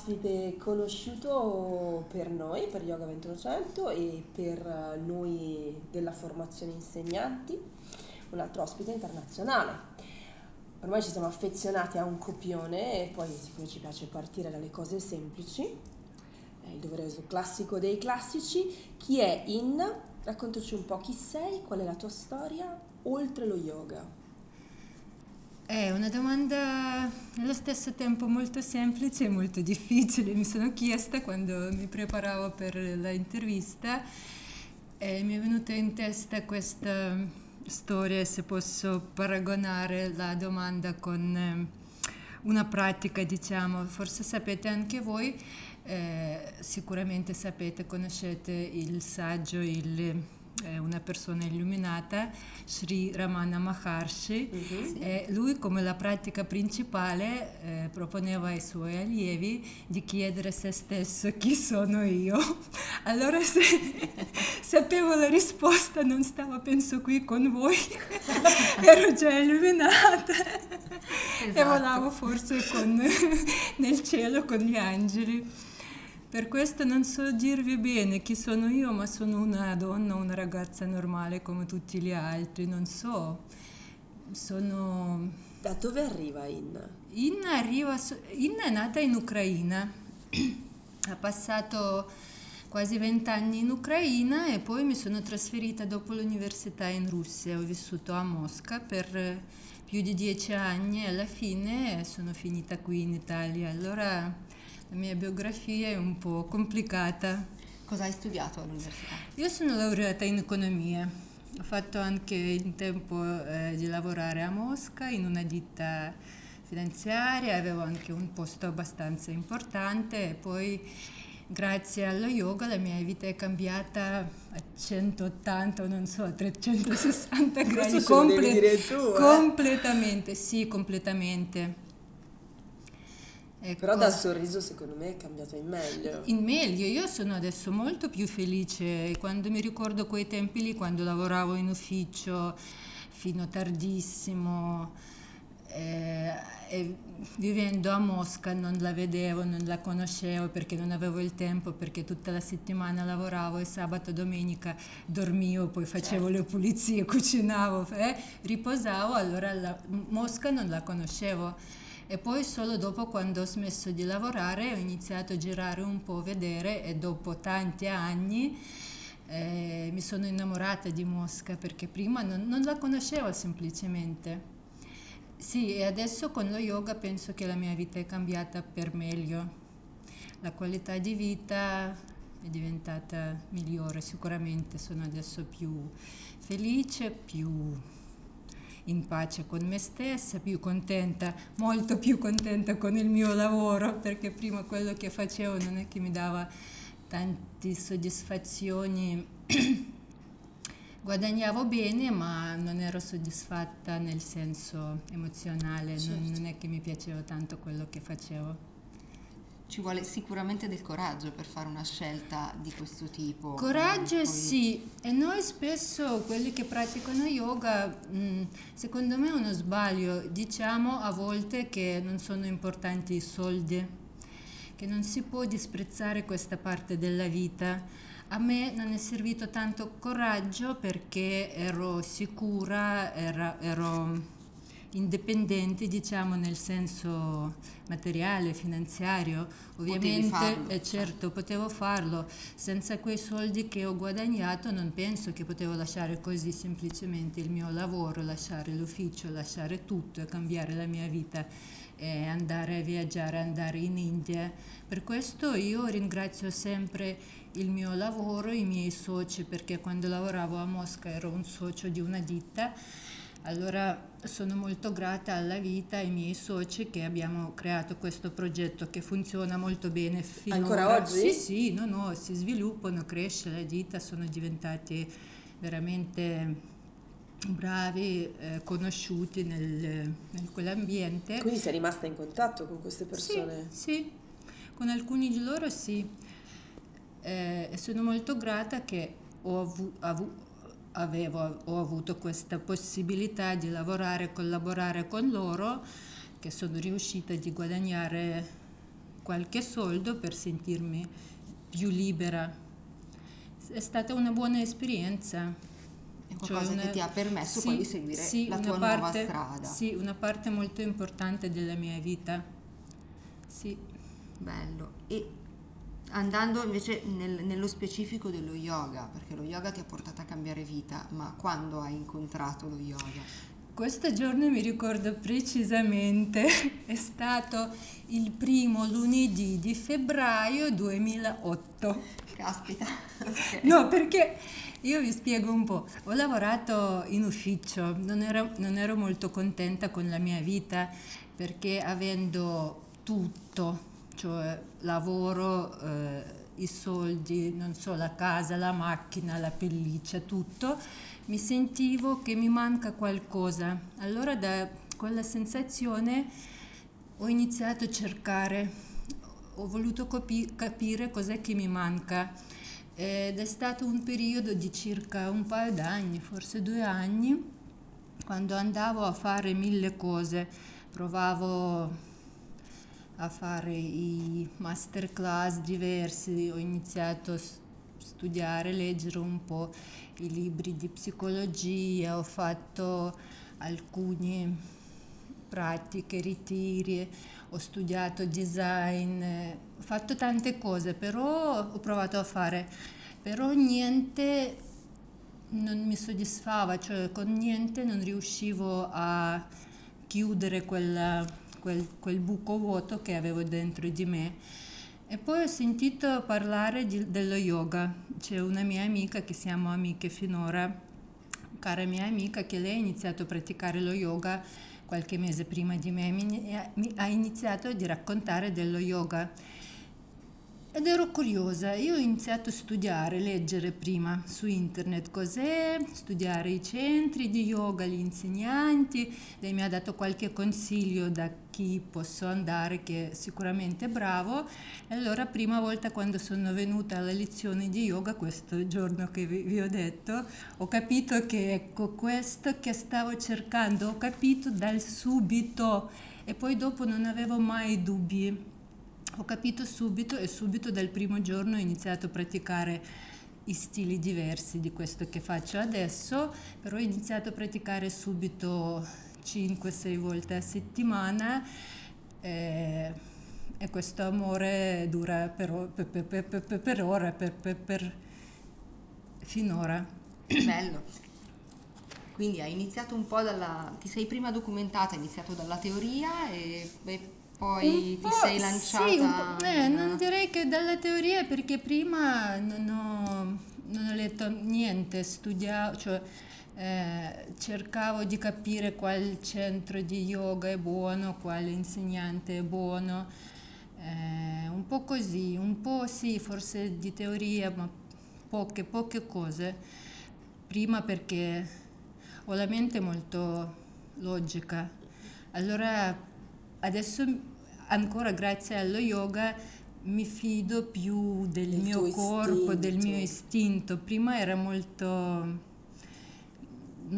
ospite conosciuto per noi, per Yoga 2100 e per noi della formazione insegnanti, un altro ospite internazionale. Ormai ci siamo affezionati a un copione e poi siccome ci piace partire dalle cose semplici, è il doveroso classico dei classici. Chi è Inna? Raccontaci un po' chi sei, qual è la tua storia oltre lo yoga. È una domanda allo stesso tempo molto semplice e molto difficile. Mi sono chiesta quando mi preparavo per l'intervista e mi è venuta in testa questa storia, se posso paragonare la domanda con eh, una pratica, diciamo, forse sapete anche voi eh, sicuramente sapete, conoscete il saggio, il, una persona illuminata, Sri Ramana Maharshi, uh-huh. e lui come la pratica principale eh, proponeva ai suoi allievi di chiedere a se stesso chi sono io. Allora se sapevo la risposta non stavo penso qui con voi, ero già illuminata esatto. e volavo forse con, nel cielo con gli angeli. Per questo non so dirvi bene chi sono io, ma sono una donna, una ragazza normale come tutti gli altri, non so. Sono... Da dove arriva Inna? Inna, arriva, Inna è nata in Ucraina, ha passato quasi vent'anni in Ucraina e poi mi sono trasferita dopo l'università in Russia, ho vissuto a Mosca per più di dieci anni e alla fine sono finita qui in Italia. Allora la mia biografia è un po' complicata. Cosa hai studiato all'università? Io sono laureata in economia. Ho fatto anche il tempo eh, di lavorare a Mosca in una ditta finanziaria, avevo anche un posto abbastanza importante e poi grazie allo yoga la mia vita è cambiata a 180 non so, a 360 gradi. Comple- tu, eh? Completamente, sì, completamente. Ecco. Però dal sorriso secondo me è cambiato in meglio. In meglio, io sono adesso molto più felice. Quando mi ricordo quei tempi lì, quando lavoravo in ufficio fino tardissimo, eh, e vivendo a Mosca non la vedevo, non la conoscevo perché non avevo il tempo, perché tutta la settimana lavoravo e sabato domenica dormivo, poi facevo certo. le pulizie, cucinavo, eh, riposavo, allora la, Mosca non la conoscevo e poi solo dopo quando ho smesso di lavorare ho iniziato a girare un po', vedere e dopo tanti anni eh, mi sono innamorata di Mosca perché prima non, non la conoscevo semplicemente. Sì, e adesso con lo yoga penso che la mia vita è cambiata per meglio. La qualità di vita è diventata migliore, sicuramente sono adesso più felice, più in pace con me stessa, più contenta, molto più contenta con il mio lavoro, perché prima quello che facevo non è che mi dava tante soddisfazioni. Guadagnavo bene, ma non ero soddisfatta nel senso emozionale, certo. non, non è che mi piaceva tanto quello che facevo ci vuole sicuramente del coraggio per fare una scelta di questo tipo. Coraggio poi... sì, e noi spesso quelli che praticano yoga, mm, secondo me è uno sbaglio, diciamo a volte che non sono importanti i soldi, che non si può disprezzare questa parte della vita. A me non è servito tanto coraggio perché ero sicura, era, ero indipendenti, diciamo nel senso materiale, finanziario, ovviamente eh, certo potevo farlo, senza quei soldi che ho guadagnato non penso che potevo lasciare così semplicemente il mio lavoro, lasciare l'ufficio, lasciare tutto e cambiare la mia vita e andare a viaggiare, andare in India. Per questo io ringrazio sempre il mio lavoro, i miei soci, perché quando lavoravo a Mosca ero un socio di una ditta allora sono molto grata alla vita e ai miei soci che abbiamo creato questo progetto che funziona molto bene finora. Ancora oggi? Sì, sì, no, no, si sviluppano, cresce la ditta, sono diventati veramente bravi, eh, conosciuti nel, nel, quell'ambiente. Quindi sei rimasta in contatto con queste persone? Sì, sì. con alcuni di loro sì. Eh, sono molto grata che ho avuto avevo, ho avuto questa possibilità di lavorare e collaborare con loro che sono riuscita di guadagnare qualche soldo per sentirmi più libera. È stata una buona esperienza. È qualcosa cioè una, che ti ha permesso sì, poi di seguire sì, la tua parte, nuova strada. Sì, una parte molto importante della mia vita. Sì. Bello. E andando invece nel, nello specifico dello yoga, perché lo yoga ti ha portato a cambiare vita, ma quando hai incontrato lo yoga? Questo giorno mi ricordo precisamente, è stato il primo lunedì di febbraio 2008. Caspita. Okay. No, perché io vi spiego un po'. Ho lavorato in ufficio, non ero, non ero molto contenta con la mia vita perché avendo tutto, cioè lavoro, eh, i soldi, non so, la casa, la macchina, la pelliccia, tutto, mi sentivo che mi manca qualcosa. Allora da quella sensazione ho iniziato a cercare, ho voluto capi- capire cos'è che mi manca. Ed è stato un periodo di circa un paio d'anni, forse due anni, quando andavo a fare mille cose, provavo a fare i masterclass diversi, ho iniziato a studiare, leggere un po' i libri di psicologia, ho fatto alcune pratiche, ritiri, ho studiato design, ho fatto tante cose, però ho provato a fare, però niente non mi soddisfava, cioè con niente non riuscivo a chiudere quella, quel, quel buco vuoto che avevo dentro di me. E poi ho sentito parlare di, dello yoga. C'è una mia amica che siamo amiche finora, cara mia amica, che lei ha iniziato a praticare lo yoga qualche mese prima di me, mi, ha iniziato a raccontare dello yoga ed ero curiosa, io ho iniziato a studiare, leggere prima su internet cos'è, studiare i centri di yoga, gli insegnanti, lei mi ha dato qualche consiglio da chi posso andare che è sicuramente bravo. E allora prima volta quando sono venuta alla lezione di yoga, questo giorno che vi, vi ho detto, ho capito che ecco questo che stavo cercando, ho capito dal subito. E poi dopo non avevo mai dubbi. Ho capito subito e subito dal primo giorno ho iniziato a praticare i stili diversi di questo che faccio adesso, però ho iniziato a praticare subito 5-6 volte a settimana e, e questo amore dura per, per, per, per ora, per, finora. Bello. Quindi hai iniziato un po' dalla... ti sei prima documentata, hai iniziato dalla teoria e poi ti sei lanciata? Sì, eh, non direi che dalla teoria perché prima non ho, non ho letto niente, studiavo, cioè, eh, cercavo di capire quale centro di yoga è buono, quale insegnante è buono, eh, un po' così, un po' sì, forse di teoria, ma poche, poche cose. Prima perché ho la mente molto logica, allora adesso ancora grazie allo yoga mi fido più del il mio corpo, istinto. del mio istinto. Prima era molto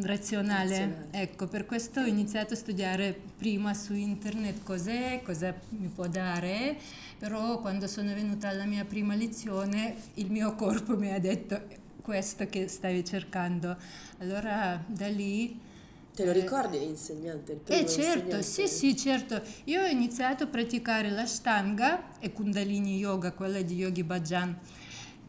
razionale. razionale. Ecco, per questo ho iniziato a studiare prima su internet cos'è, cosa mi può dare, però quando sono venuta alla mia prima lezione il mio corpo mi ha detto questo che stavi cercando. Allora da lì Te lo eh, ricordi l'insegnante? Il primo eh certo, sì sì certo. Io ho iniziato a praticare l'Ashtanga e Kundalini Yoga, quella di Yogi Bhajan.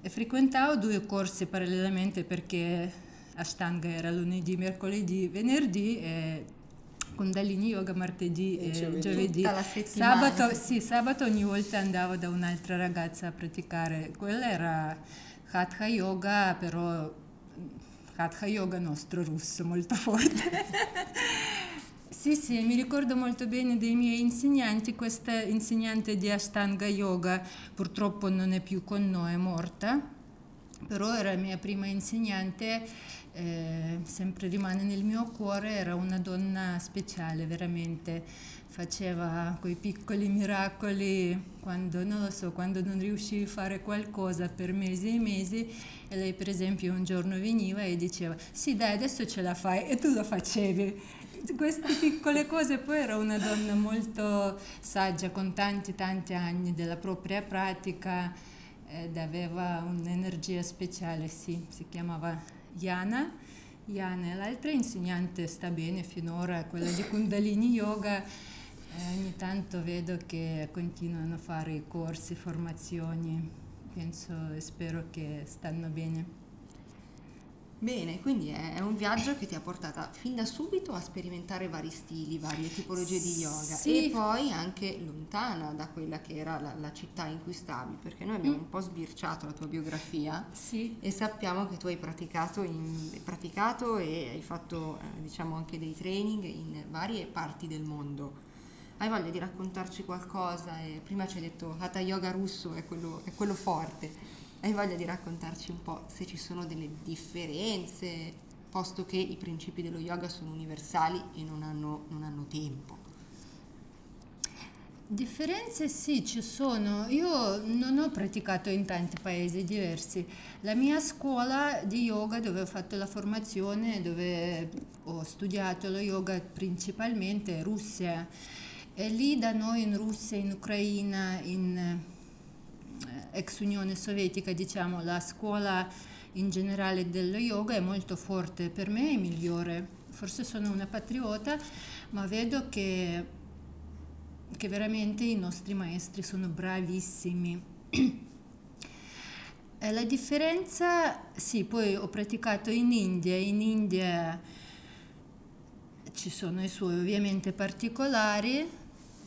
E frequentavo due corsi parallelamente perché Ashtanga era lunedì, mercoledì, venerdì e Kundalini Yoga martedì e, e giovedì. Sabato, sì, sabato ogni volta andavo da un'altra ragazza a praticare. Quella era Hatha Yoga, però Hatha Yoga nostro russo molto forte. sì, sì, mi ricordo molto bene dei miei insegnanti, questa insegnante di Ashtanga Yoga purtroppo non è più con noi, è morta, però era la mia prima insegnante eh, sempre rimane nel mio cuore, era una donna speciale, veramente. Faceva quei piccoli miracoli quando non lo so, quando non riuscivi a fare qualcosa per mesi e mesi e lei per esempio un giorno veniva e diceva sì dai adesso ce la fai. E tu lo facevi. Queste piccole cose poi era una donna molto saggia con tanti tanti anni della propria pratica ed aveva un'energia speciale sì si chiamava Yana Yana l'altra insegnante sta bene finora quella di Kundalini Yoga. Eh, ogni tanto vedo che continuano a fare corsi, formazioni, penso e spero che stanno bene. Bene, quindi è un viaggio che ti ha portata fin da subito a sperimentare vari stili, varie tipologie di yoga sì. e poi anche lontana da quella che era la, la città in cui stavi, perché noi abbiamo mm. un po' sbirciato la tua biografia sì. e sappiamo che tu hai praticato, in, praticato e hai fatto eh, diciamo anche dei training in varie parti del mondo hai voglia di raccontarci qualcosa? E prima ci hai detto Hatha Yoga russo è quello, è quello forte, hai voglia di raccontarci un po' se ci sono delle differenze, posto che i principi dello yoga sono universali e non hanno, non hanno tempo? Differenze sì, ci sono. Io non ho praticato in tanti paesi diversi. La mia scuola di yoga dove ho fatto la formazione, dove ho studiato lo yoga principalmente è Russia e lì da noi in Russia, in Ucraina, in ex Unione Sovietica, diciamo, la scuola in generale dello yoga è molto forte, per me è migliore. Forse sono una patriota, ma vedo che, che veramente i nostri maestri sono bravissimi. La differenza, sì, poi ho praticato in India, in India ci sono i suoi ovviamente particolari,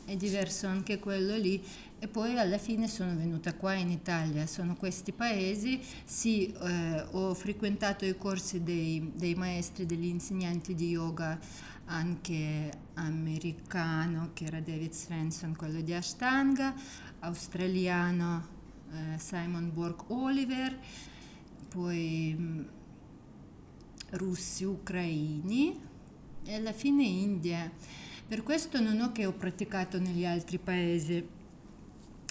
è diverso anche quello lì e poi alla fine sono venuta qua in Italia, sono questi paesi, sì, eh, ho frequentato i corsi dei, dei, maestri, degli insegnanti di yoga anche americano, che era David Svensson, quello di Ashtanga, australiano eh, Simon Borg Oliver, poi mh, mm, russi, ucraini e alla fine India. Per questo non ho che ho praticato negli altri paesi,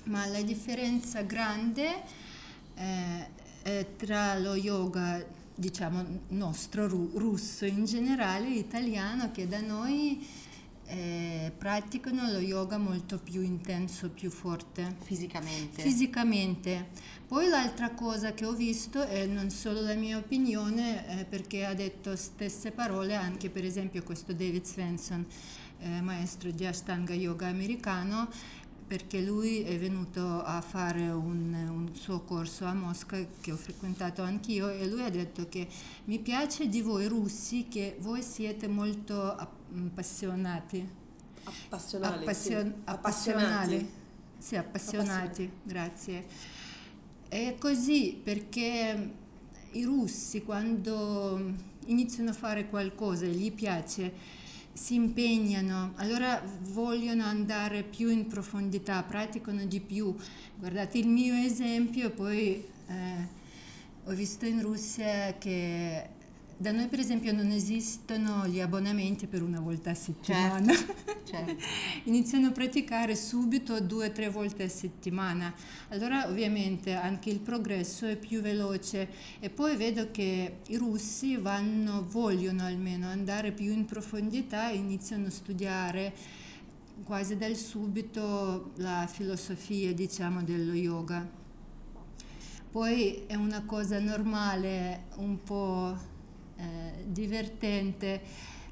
ma la differenza grande eh, è tra lo yoga, diciamo, nostro russo in generale, italiano, che da noi eh, praticano lo yoga molto più intenso, più forte. Fisicamente. Fisicamente. Poi l'altra cosa che ho visto è non solo la mia opinione, eh, perché ha detto stesse parole anche per esempio questo David Svensson eh, maestro di Ashtanga Yoga americano perché lui è venuto a fare un, un, suo corso a Mosca che ho frequentato anch'io e lui ha detto che mi piace di voi russi che voi siete molto appassionati. Appassionali. Appassion- sì. Appassionati. Sì, appassionati, appassionati, grazie. È così perché i russi quando iniziano a fare qualcosa e gli piace si impegnano, allora vogliono andare più in profondità, praticano di più. Guardate il mio esempio, poi eh, ho visto in Russia che da noi per esempio non esistono gli abbonamenti per una volta a settimana. Certo, certo. Iniziano a praticare subito due o tre volte a settimana. Allora ovviamente anche il progresso è più veloce e poi vedo che i russi vanno, vogliono almeno andare più in profondità e iniziano a studiare quasi dal subito la filosofia diciamo dello yoga. Poi è una cosa normale un po' eh, divertente.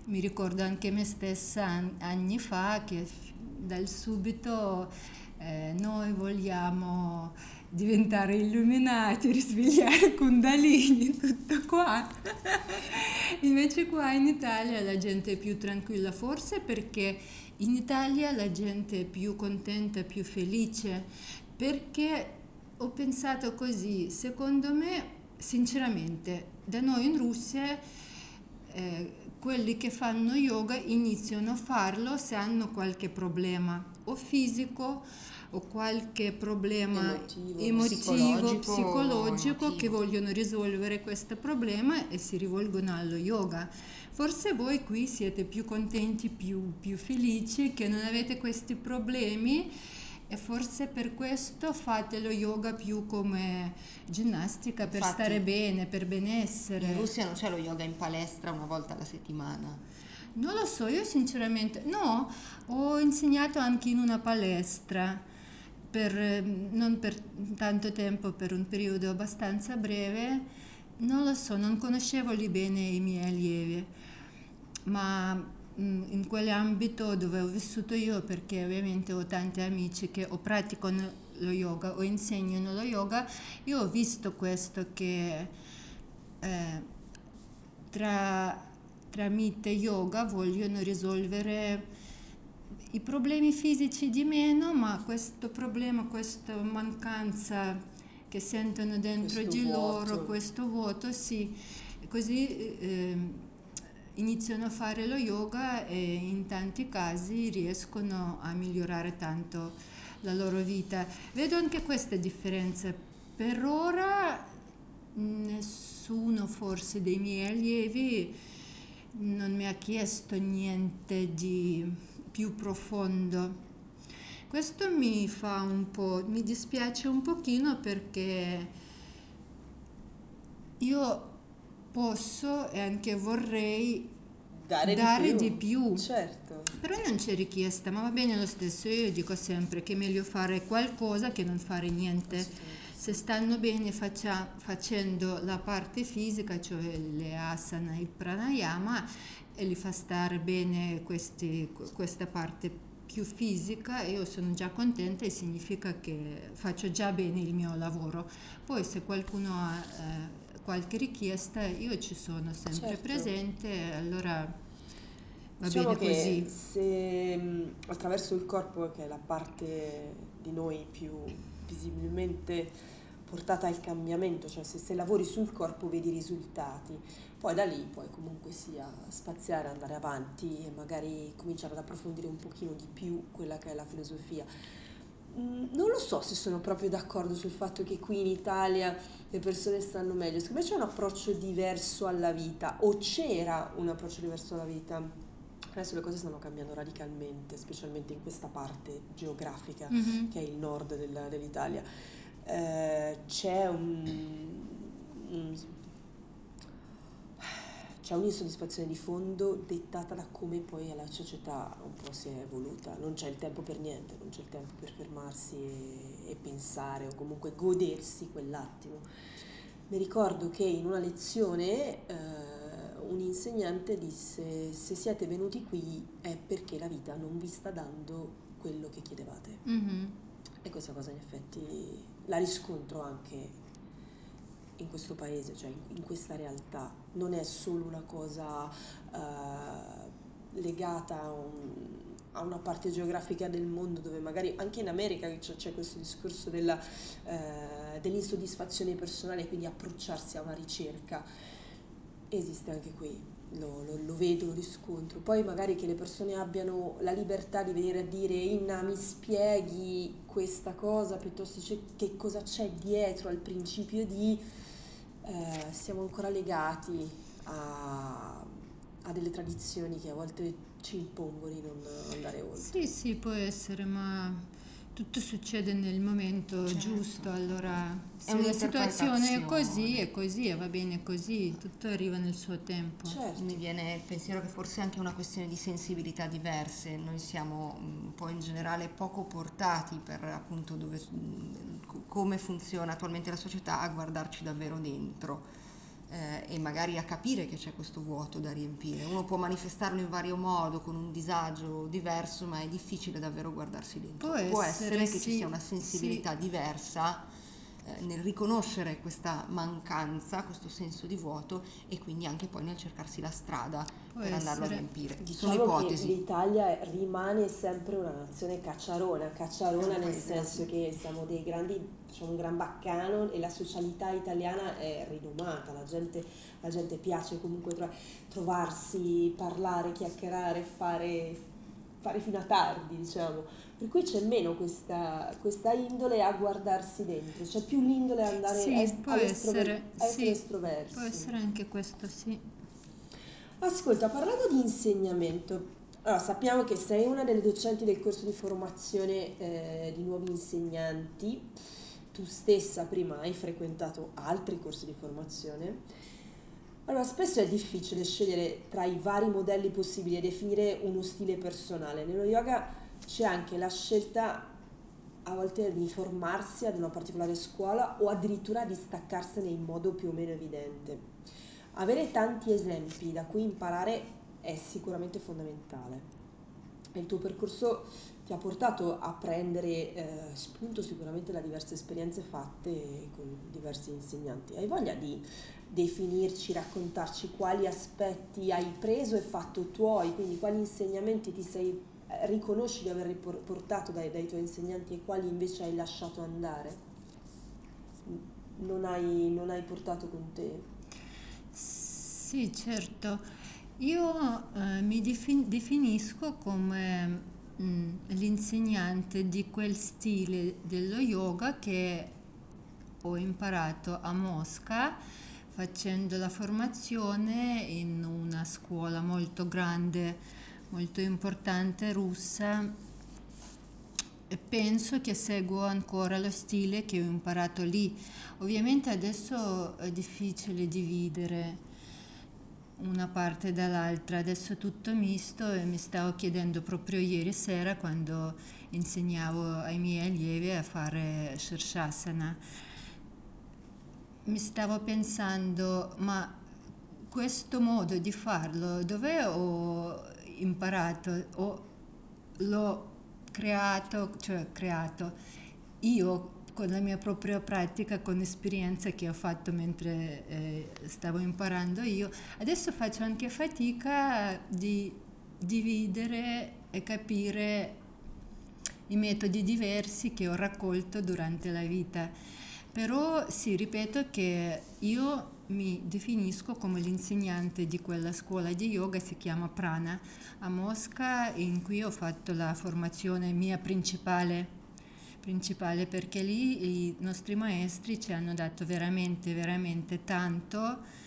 Mi ricordo anche me stessa an- anni fa che dal subito eh, noi vogliamo diventare illuminati, risvegliare Kundalini, tutto qua. Invece qua in Italia la gente è più tranquilla, forse perché in Italia la gente è più contenta, più felice, perché ho pensato così, secondo me, sinceramente, da noi in Russia eh, quelli che fanno yoga iniziano a farlo se hanno qualche problema o fisico o qualche problema Emotivo, emotivo, psicologico, psicologico, che vogliono risolvere questo problema e si rivolgono allo yoga. Forse voi qui siete più contenti, più, più felici che non avete questi problemi e forse per questo fate lo yoga più come ginnastica per Infatti, stare bene, per benessere. In Russia non c'è lo yoga in palestra una volta alla settimana. Non lo so, io sinceramente no, ho insegnato anche in una palestra per eh, non per tanto tempo, per un periodo abbastanza breve. Non lo so, non conoscevo lì bene i miei allievi, ma in quell'ambito dove ho vissuto io, perché ovviamente ho tanti amici che o praticano lo yoga o insegnano lo yoga, io ho visto questo che eh, tra, tramite yoga vogliono risolvere i problemi fisici di meno, ma questo problema, questa mancanza che sentono dentro Questo di vuoto. loro, questo vuoto, sì, così eh, iniziano a fare lo yoga e in tanti casi riescono a migliorare tanto la loro vita. Vedo anche queste differenze. Per ora nessuno forse dei miei allievi non mi ha chiesto niente di più profondo. Questo mi fa un po', mi dispiace un pochino perché io posso e anche vorrei Dare, Dare di di più. più. Certo. però non c'è richiesta, ma va bene lo stesso. Io dico sempre che è meglio fare qualcosa che non fare niente. Se stanno bene faccia- facendo la parte fisica, cioè le asana, il pranayama, e li fa stare bene questi- questa parte più fisica, io sono già contenta e significa che faccio già bene il mio lavoro. Poi se qualcuno ha eh, qualche richiesta, io ci sono sempre Certo. presente, allora va Diciamo bene che così. se mh, attraverso il corpo, che è la parte di noi più visibilmente portata al cambiamento, cioè se, se lavori sul corpo vedi i risultati, poi da lì puoi comunque sia spaziare, andare avanti e magari cominciare ad approfondire un pochino di più quella che è la filosofia. Mm, Non lo so se sono proprio d'accordo sul fatto che qui in Italia le persone stanno meglio, secondo me c'è un approccio diverso alla vita o c'era un approccio diverso alla vita. Adesso le cose stanno cambiando radicalmente, specialmente in questa parte geografica Mhm. che è il nord del- dell'Italia. Eh, c'è un, un- c'è un'insoddisfazione di fondo dettata da come poi la società un po' si è evoluta. Non c'è il tempo per niente, non c'è il tempo per fermarsi e, e pensare o comunque godersi quell'attimo. Mi ricordo che in una lezione eh, un insegnante disse se siete venuti qui è perché la vita non vi sta dando quello che chiedevate. Mhm. E questa cosa in effetti la riscontro anche in questo paese, cioè in, in questa realtà. Non è solo una cosa eh, legata a, un- a una parte geografica del mondo dove magari anche in America c'è, c'è questo discorso della, eh, dell'insoddisfazione personale, quindi approcciarsi a una ricerca. Esiste anche qui. Lo, lo- lo vedo, lo riscontro. Poi magari che le persone abbiano la libertà di venire a dire Inna mi spieghi questa cosa piuttosto che cosa c'è dietro al principio di eh, siamo ancora legati a, a delle tradizioni che a volte ci impongono di non andare oltre. Sì, sì, può essere, ma tutto succede nel momento Certo. giusto, allora se la situazione è così, è così e va bene così, tutto arriva nel suo tempo. Certo. Mi viene il pensiero che forse è anche una questione di sensibilità diverse, noi siamo mm, un po' in generale poco portati per appunto dove, mm, co- come funziona attualmente la società a guardarci davvero dentro eh, e magari a capire che c'è questo vuoto da riempire. Uno può manifestarlo in vario modo, con un disagio diverso, ma è difficile davvero guardarsi dentro. Può Può essere, essere che sì, ci sia una sensibilità sì. diversa nel riconoscere questa mancanza, questo senso di vuoto e quindi anche poi nel cercarsi la strada Può per andarlo a essere. riempire. Diciamo Sono che ipotesi. l'Italia rimane sempre una nazione cacciarona, cacciarona nel senso sì. che siamo dei grandi, diciamo un gran baccano e la socialità italiana è rinomata, la gente, la gente piace comunque tro- trovarsi, parlare, chiacchierare, fare, fare fino a tardi, diciamo. Per cui c'è meno questa, questa indole a guardarsi dentro, c'è più l'indole a andare Sì, a, es- può essere sì, estroversi. Può essere anche questo, sì. Ascolta, parlando di insegnamento, allora, sappiamo che sei una delle docenti del corso di formazione eh, di nuovi insegnanti, tu stessa prima hai frequentato altri corsi di formazione. Allora, spesso è difficile scegliere tra i vari modelli possibili e definire uno stile personale. Nello yoga c'è anche la scelta a volte di formarsi ad una particolare scuola o addirittura di staccarsene in modo più o meno evidente. Avere tanti esempi da cui imparare è sicuramente fondamentale. Il tuo percorso ti ha portato a prendere eh, spunto sicuramente da diverse esperienze fatte con diversi insegnanti. Hai voglia di definirci, raccontarci quali aspetti hai preso e fatto tuoi, quindi quali insegnamenti ti sei, riconosci di aver portato dai, dai tuoi insegnanti e quali invece hai lasciato andare? Non hai, non hai portato con te? Sì, certo. Io eh, mi defin- definisco come mm, l'insegnante di quel stile dello yoga che ho imparato a Mosca facendo la formazione in una scuola molto grande, molto importante russa e penso che seguo ancora lo stile che ho imparato lì. Ovviamente adesso è difficile dividere una parte dall'altra, adesso tutto misto e mi stavo chiedendo proprio ieri sera quando insegnavo ai miei allievi a fare Shirshasana. Mi stavo pensando, ma questo modo di farlo dove ho imparato? O l'ho creato, cioè creato io con la mia propria pratica, con l'esperienza che ho fatto mentre eh, stavo imparando io. Adesso faccio anche fatica di dividere e capire i metodi diversi che ho raccolto durante la vita. Però sì, ripeto che io mi definisco come l'insegnante di quella scuola di yoga, si chiama Prana, a Mosca, in cui ho fatto la formazione mia principale, principale perché lì i nostri maestri ci hanno dato veramente, veramente tanto.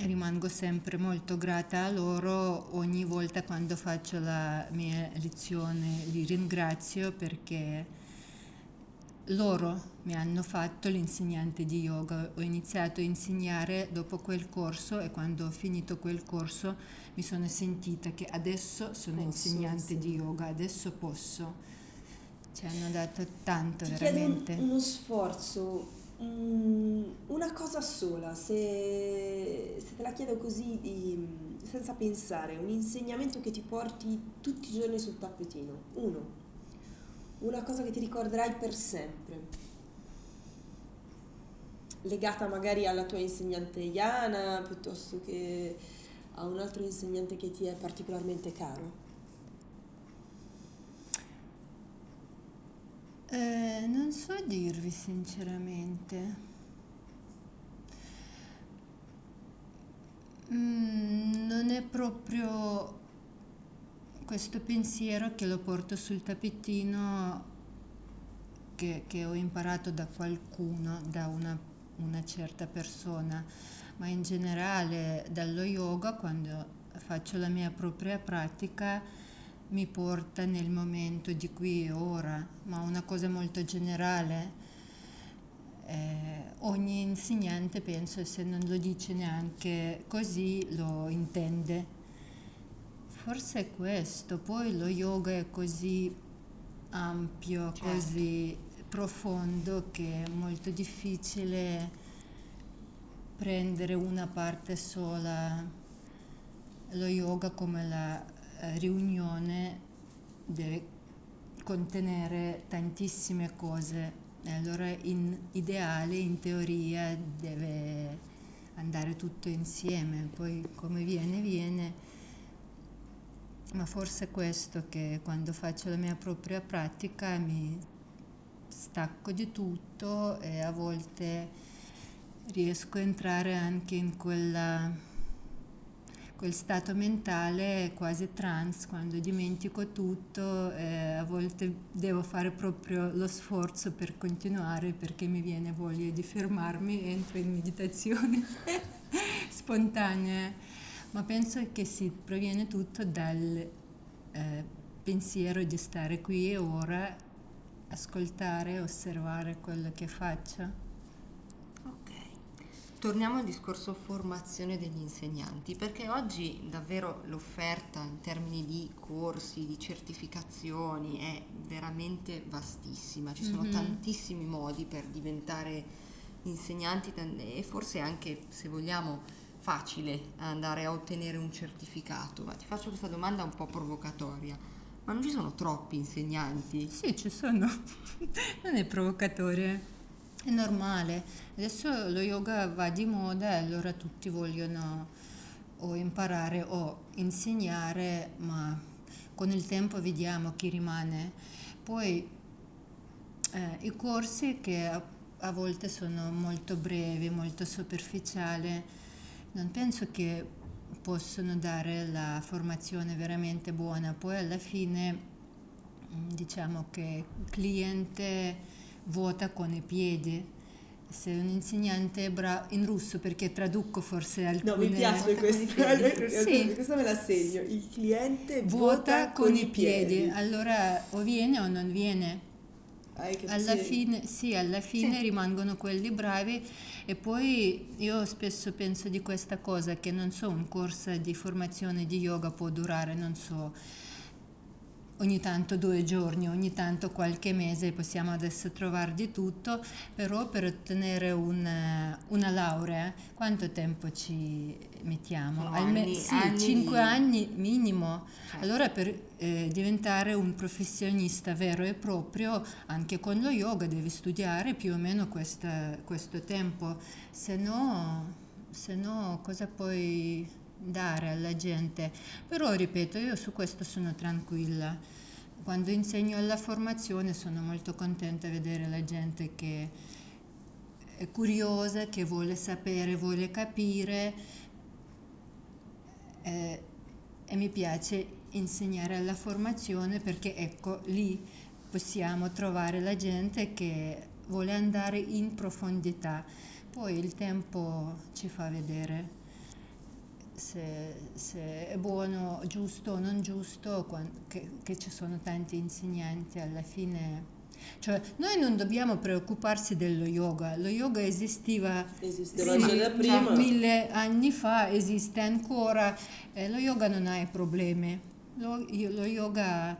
Rimango sempre molto grata a loro ogni volta quando faccio la mia lezione, li ringrazio perché loro mi hanno fatto l'insegnante di yoga. Ho iniziato a insegnare dopo quel corso e quando ho finito quel corso mi sono sentita che adesso sono Posso, insegnante sì. di yoga, adesso posso. Ci hanno dato tanto Ti chiedo un- veramente. uno sforzo, mm, una cosa sola, se, se te la chiedo così di- senza pensare, un insegnamento che ti porti tutti i giorni sul tappetino, uno, una cosa che ti ricorderai per sempre, legata magari alla tua insegnante Iana piuttosto che a un altro insegnante che ti è particolarmente caro. Eh, non so dirvi sinceramente. Mm, non è proprio questo pensiero che lo porto sul tappetino che, che ho imparato da qualcuno, da una, una certa persona, ma in generale dallo yoga quando faccio la mia propria pratica mi porta nel momento di qui e ora, ma una cosa molto generale. Eh, ogni insegnante penso se non lo dice neanche così lo intende. Forse è questo, poi lo yoga è così ampio, Certo. così profondo che è molto difficile prendere una parte sola. Lo yoga come la eh, riunione deve contenere tantissime cose E allora in ideale, in teoria, deve andare tutto insieme, poi come viene, viene. Ma forse è questo che quando faccio la mia propria pratica mi stacco di tutto e a volte riesco a entrare anche in quella, quel stato mentale quasi trans, quando dimentico tutto e a volte devo fare proprio lo sforzo per continuare perché mi viene voglia di fermarmi entro in meditazione spontanea. Ma penso che si proviene tutto dal eh, pensiero di stare qui e ora, ascoltare, osservare quello che faccio. Torniamo al discorso formazione degli insegnanti, perché oggi davvero l'offerta in termini di corsi, di certificazioni è veramente vastissima, ci sono mm-hmm. tantissimi modi per diventare insegnanti e forse anche, se vogliamo, facile andare a ottenere un certificato. Ma ti faccio questa domanda un po' provocatoria. Ma non ci sono troppi insegnanti? Sì, ci sono. non è provocatoria. È normale. Adesso lo yoga va di moda e allora tutti vogliono o imparare o insegnare, ma con il tempo vediamo chi rimane. Poi eh, i corsi che a, a, volte sono molto brevi, molto superficiali, non penso che possono dare la formazione veramente buona. Poi alla fine diciamo che il cliente vota con i piedi. Se un insegnante è bravo in russo, perché traduco forse alcune... No, mi piace questa, sì. questa me la segno. Il cliente vota, vota con, con, i piedi. piedi. Allora o viene o non viene. Alla fine, sì, alla fine sì. rimangono quelli bravi e poi io spesso penso di questa cosa che non so, un corso di formazione di yoga può durare, non so, ogni tanto due giorni, ogni tanto qualche mese possiamo adesso trovare di tutto, però per ottenere un, una laurea quanto tempo ci mettiamo? Alme- anni, sì, anni 5 di... anni minimo. Certo. Allora per eh, diventare un professionista vero e proprio anche con lo yoga devi studiare più o meno questa, questo tempo, se no, se no cosa puoi dare alla gente. Però ripeto, io su questo sono tranquilla. Quando insegno alla formazione sono molto contenta di vedere la gente che è curiosa, che vuole sapere, vuole capire eh, e mi piace insegnare alla formazione perché ecco lì possiamo trovare la gente che vuole andare in profondità. Poi il tempo ci fa vedere se, se, è buono, giusto o non giusto, che, che, ci sono tanti insegnanti alla fine. Cioè, noi non dobbiamo preoccuparsi dello yoga, lo yoga esisteva, esisteva sì, da prima. mille anni fa, esiste ancora, eh, lo yoga non ha problemi, lo, lo yoga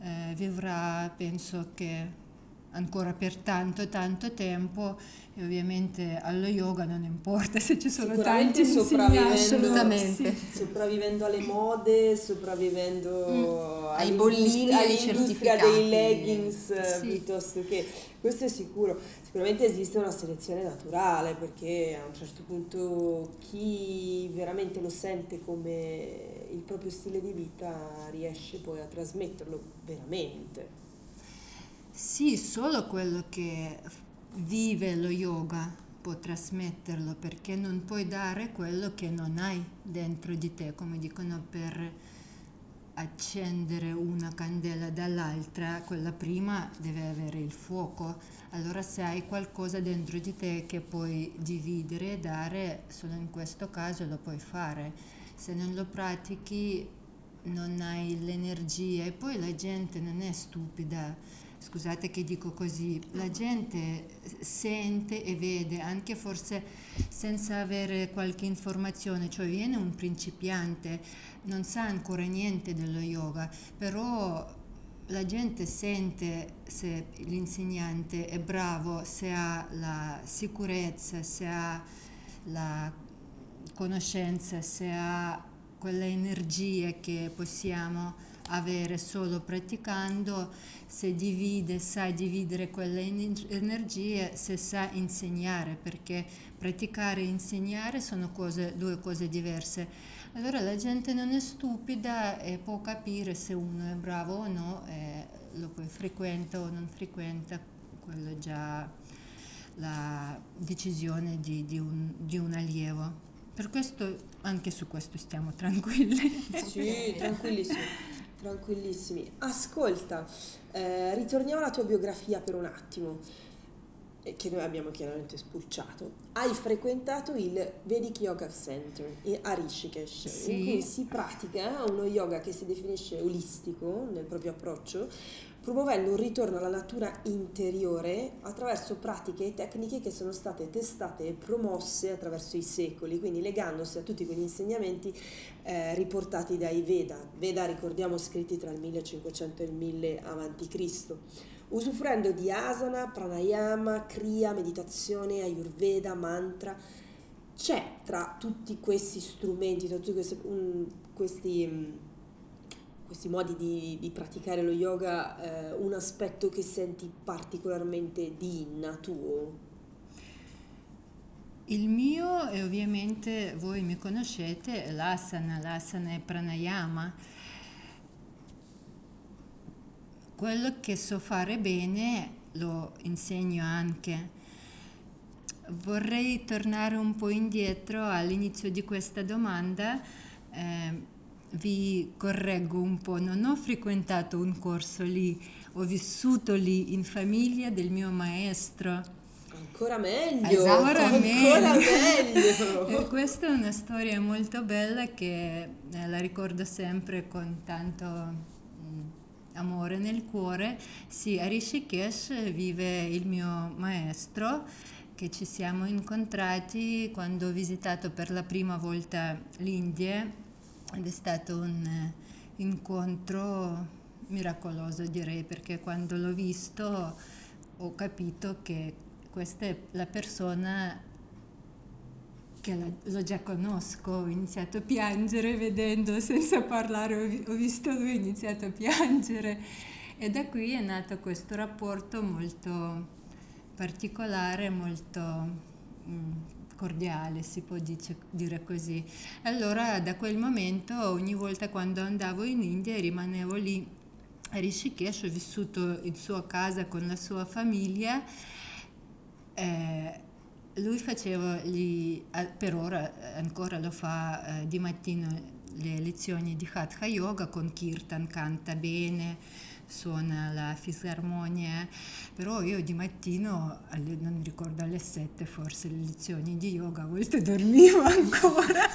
eh, vivrà, penso che ancora per tanto tanto tempo e ovviamente allo yoga non importa se ci sono tanti sopravvivendo, assolutamente. sì, sopravvivendo alle mode sopravvivendo mm. ai bollini all'industria dei leggings sì. piuttosto che questo è sicuro. Sicuramente esiste una selezione naturale perché a un certo punto chi veramente lo sente come il proprio stile di vita riesce poi a trasmetterlo veramente. Sì, solo quello che vive lo yoga può trasmetterlo perché non puoi dare quello che non hai dentro di te, come dicono per accendere una candela dall'altra, quella prima deve avere il fuoco. Allora se hai qualcosa dentro di te che puoi dividere e dare, solo in questo caso lo puoi fare. Se non lo pratichi non hai l'energia e poi la gente non è stupida scusate che dico così, la gente sente e vede anche forse senza avere qualche informazione, cioè viene un principiante, non sa ancora niente dello yoga, però la gente sente se l'insegnante è bravo, se ha la sicurezza, se ha la conoscenza, se ha quella energia che possiamo avere solo praticando, se divide, sa dividere quelle energie, se sa insegnare, perché praticare e insegnare sono cose, due cose diverse. Allora la gente non è stupida e può capire se uno è bravo o no, lo frequenta o non frequenta, quello è già la decisione di, di, un, di un allievo. Per questo, anche su questo stiamo tranquilli. Sì, tranquillissimi. Tranquillissimi. Ascolta, eh, ritorniamo alla tua biografia per un attimo, eh, che noi abbiamo chiaramente spulciato. Hai frequentato il Vedic Yoga Center a Rishikesh, sì. in cui si pratica uno yoga che si definisce olistico nel proprio approccio, promuovendo un ritorno alla natura interiore attraverso pratiche e tecniche che sono state testate e promosse attraverso i secoli, quindi legandosi a tutti quegli insegnamenti eh, riportati dai Veda. Veda, ricordiamo, scritti tra il 1500 e il 1000 a.C., usufruendo di asana, pranayama, kriya, meditazione, ayurveda, mantra. C'è tra tutti questi strumenti, tra tutti questi, um, questi questi modi di, di praticare lo yoga eh, un aspetto che senti particolarmente di tuo? Il mio è ovviamente, voi mi conoscete, l'asana, l'asana è pranayama. Quello che so fare bene lo insegno anche. Vorrei tornare un po' indietro all'inizio di questa domanda. Eh, vi correggo un po', non ho frequentato un corso lì, ho vissuto lì in famiglia del mio maestro. Ancora meglio, esatto, ancora, meglio. e questa è una storia molto bella che eh, la ricordo sempre con tanto mm, amore nel cuore. Sì, a Rishikesh vive il mio maestro che ci siamo incontrati quando ho visitato per la prima volta l'India ed è stato un eh, incontro miracoloso direi perché quando l'ho visto ho capito che questa è la persona che la, lo già conosco, ho iniziato a piangere vedendo senza parlare, ho, ho visto lui, ho iniziato a piangere. E da qui è nato questo rapporto molto particolare, molto mm, cordiale, si può dice, dire così. Allora da quel momento ogni volta quando andavo in India e rimanevo lì a Rishikesh, ho vissuto in sua casa con la sua famiglia. Eh, lui faceva gli, per ora ancora lo fa eh, di mattino le lezioni di Hatha Yoga con Kirtan, canta bene, suona la fisarmonia, però io di mattino, alle, non ricordo alle 7 forse, le lezioni di yoga, a volte dormivo ancora.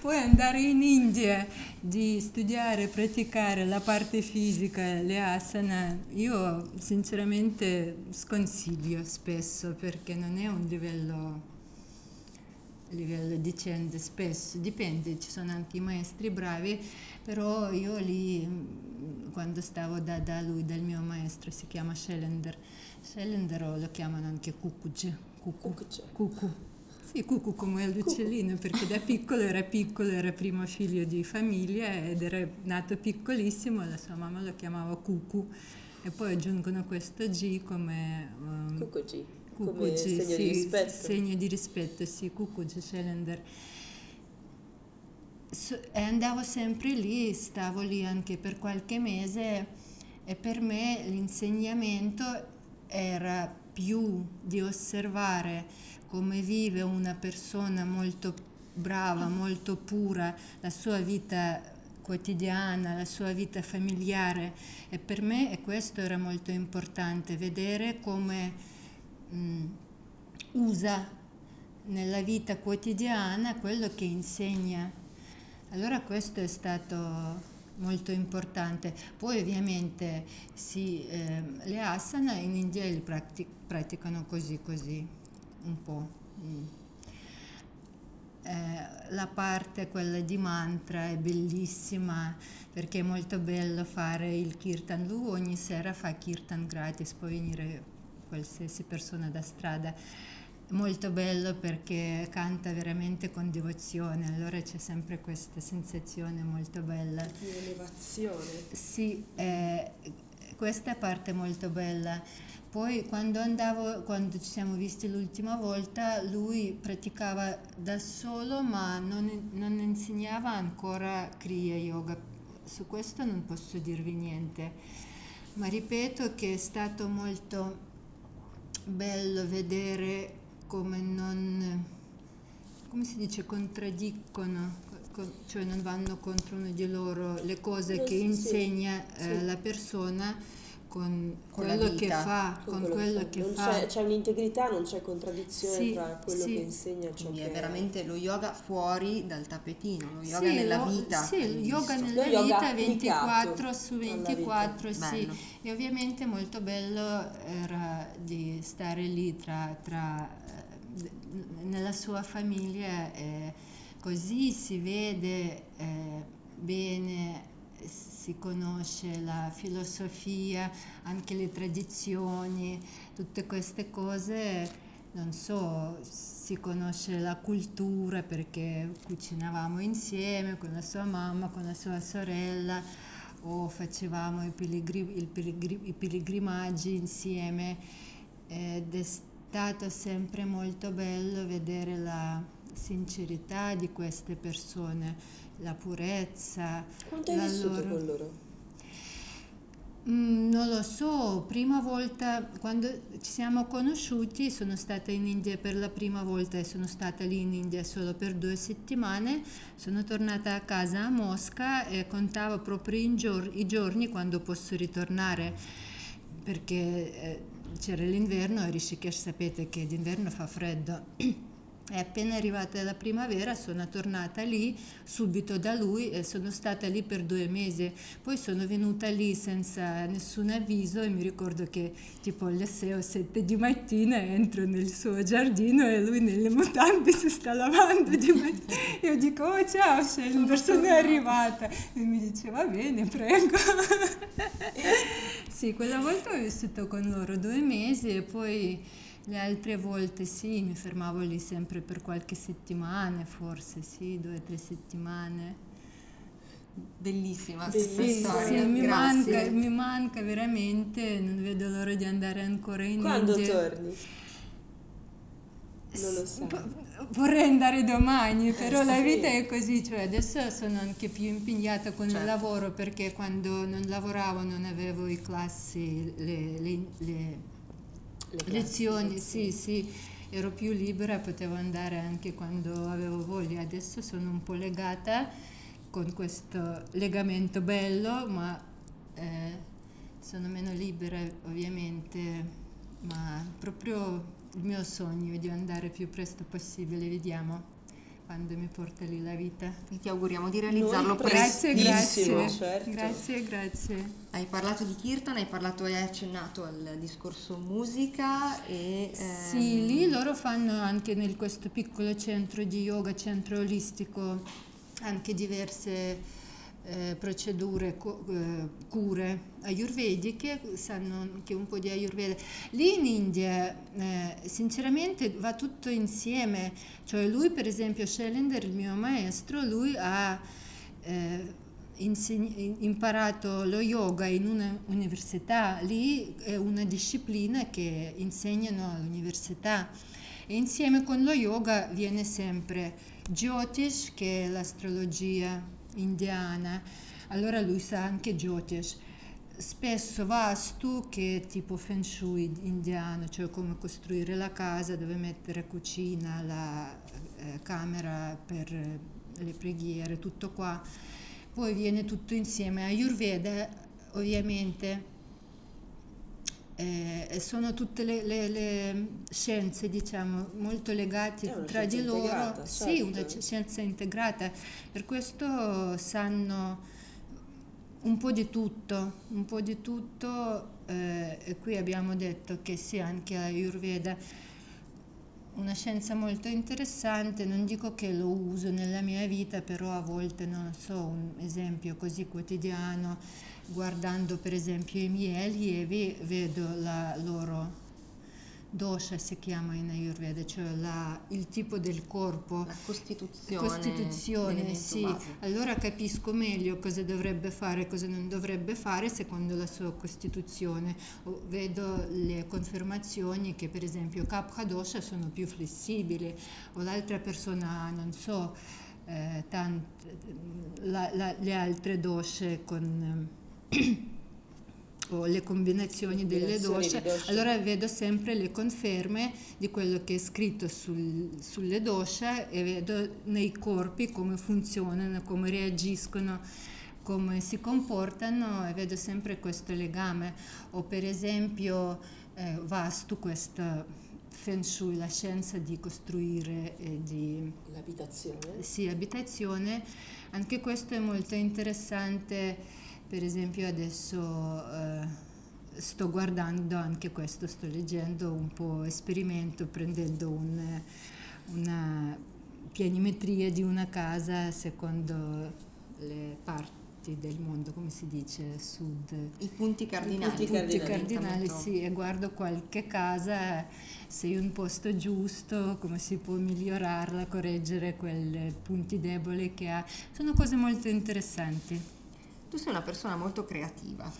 Poi andare in India di studiare, praticare la parte fisica, le asana, io sinceramente sconsiglio spesso perché non è un livello livello decente spesso, dipende, ci sono anche i maestri bravi, però io lì quando stavo da, da lui, dal mio maestro, si chiama Schellender, Schellender lo chiamano anche Kukuj, Kuku, Kuku. Sì, Cucu come l'uccellino, perché da piccolo era piccolo, era primo figlio di famiglia ed era nato piccolissimo, la sua mamma lo chiamava Cucu. E poi aggiungono questo G come... Um, Cucu G come segno sì, di rispetto. Segno di rispetto, sì, Kukuji Schellender. So, e andavo sempre lì, stavo lì anche per qualche mese e per me l'insegnamento era più di osservare come vive una persona molto brava, molto pura, la sua vita quotidiana, la sua vita familiare e per me questo era molto importante, vedere come mh, mm, usa nella vita quotidiana quello che insegna. Allora questo è stato molto importante. Poi ovviamente sì, eh, le asana in India li prati- praticano così così, un po'. Mm. Eh, la parte quella di mantra è bellissima perché è molto bello fare il kirtan. Lui ogni sera fa kirtan gratis, può venire qualsiasi persona da strada. molto bello perché canta veramente con devozione, allora c'è sempre questa sensazione molto bella. Di elevazione. Sì, eh, questa parte molto bella. Poi quando andavo, quando ci siamo visti l'ultima volta, lui praticava da solo ma non, non insegnava ancora Kriya Yoga. Su questo non posso dirvi niente, ma ripeto che è stato molto bello vedere come non, come si dice, contraddicono, cioè non vanno contro uno di loro le cose che insegna eh, la persona con, Con la quello che vita. fa, con quello che Non fa. C'è, c'è un'integrità, non c'è contraddizione Sì, tra quello sì. che insegna e ciò Quindi che è veramente lo yoga fuori dal tappetino, lo yoga Sì, nella lo- vita. Sì, il yoga visto. nella Lo yoga vita applicato 24 su alla vita. 24, sì. E ovviamente molto bello era di stare lì tra, tra, eh, nella sua famiglia, eh, così si vede eh, bene, si conosce la filosofia, anche le tradizioni, tutte queste cose, non so, si conosce la cultura perché cucinavamo insieme con la sua mamma, con la sua sorella o facevamo i, il pillegri- i pellegrinaggi insieme. Ed è stato sempre molto bello vedere la sincerità di queste persone, la purezza. Quanto hai vissuto loro- con loro? Mm, non lo so, prima volta quando ci siamo conosciuti sono stata in India per la prima volta e sono stata lì in India solo per due settimane, sono tornata a casa a Mosca e contavo proprio gior- i giorni quando posso ritornare perché eh, c'era l'inverno e Rishikesh sapete che d'inverno fa freddo. E appena arrivata la primavera sono tornata lì subito da lui e sono stata lì per due mesi. Poi sono venuta lì senza nessun avviso e mi ricordo che tipo alle 6 o 7 di mattina entro nel suo giardino e lui nelle mutande si sta lavando di mattina. Io dico, oh ciao Sheldon, sono arrivata. E mi dice, va bene, prego. sì, quella volta ho vissuto con loro due mesi e poi le altre volte sì, mi fermavo lì sempre per qualche settimana, forse sì, due o tre settimane. Bellissima Bellissima. Sì, mi manca, mi manca veramente, non vedo l'ora di andare ancora in Quando India. torni? Non lo S- sai. po- Vorrei andare domani, però la sì. vita è così, cioè adesso sono anche più impegnata con il Certo. lavoro perché quando non lavoravo non avevo i classi, le, le- le lezioni, le sì, sì, ero più libera, potevo andare anche quando avevo voglia. Adesso sono un po' legata con questo legamento bello, ma eh, sono meno libera ovviamente, ma proprio il mio sogno è di andare più presto possibile, vediamo quando mi porta lì la vita. E ti auguriamo di realizzarlo presto. Grazie, Prestissimo, grazie, certo. grazie, grazie. Hai parlato di Kirtan, hai parlato e hai accennato al discorso musica e... Sì, ehm, lì loro fanno anche nel questo piccolo centro di yoga, centro olistico, anche diverse eh, procedure, cu- eh, cure ayurvediche, sanno anche un po' di ayurveda. Lì in India, eh, sinceramente, va tutto insieme. Cioè lui, per esempio, Shelinder, il mio maestro, lui ha... eh, insegn- imparato lo yoga in una università, lì è una disciplina che insegnano all'università e insieme con lo yoga viene sempre Jyotish che è l'astrologia indiana, allora lui sa anche Jyotish. Spesso Vastu che è tipo Feng Shui indiano, cioè come costruire la casa, dove mettere cucina, la eh, camera per le preghiere, tutto qua poi viene tutto insieme. Ayurveda ovviamente eh, sono tutte le, le- le scienze diciamo molto legate tra di loro integrata, sì certo. una scienza integrata. Per questo sanno un po' di tutto un po' di tutto eh, e qui abbiamo detto che sì anche Ayurveda. Una scienza molto interessante, non dico che lo uso nella mia vita, però a volte, non so, un esempio così quotidiano, guardando per esempio i mieli e ve- vedo la loro dosha si chiama in Ayurveda, cioè la, il tipo del corpo. La costituzione. Costituzione, sì. base. Allora capisco meglio cosa dovrebbe fare e cosa non dovrebbe fare secondo la sua costituzione. O- Vedo le confermazioni che per esempio Kapha dosha sono più flessibili o l'altra persona, non so, eh, tant- la- la- le altre doshe con... eh, o le combinazioni delle doshe. allora vedo sempre le conferme di quello che è scritto sul- sulle doshe e vedo nei corpi come funzionano, come reagiscono, come si comportano e vedo sempre questo legame. O per esempio eh, Vastu, questa Feng Shui, la scienza di costruire e di L'abitazione. sì, abitazione, anche questo è molto interessante, per esempio adesso eh, sto guardando anche questo, sto leggendo un po' esperimento, prendendo un- una pianimetria di una casa secondo le parti del mondo, come si dice, sud, I punti cardinali. punti punti cardinali, sì, e guardo qualche casa, se è un posto giusto, come si può migliorarla, correggere quei punti deboli che ha. Sono cose molto interessanti. Tu sei una persona molto creativa,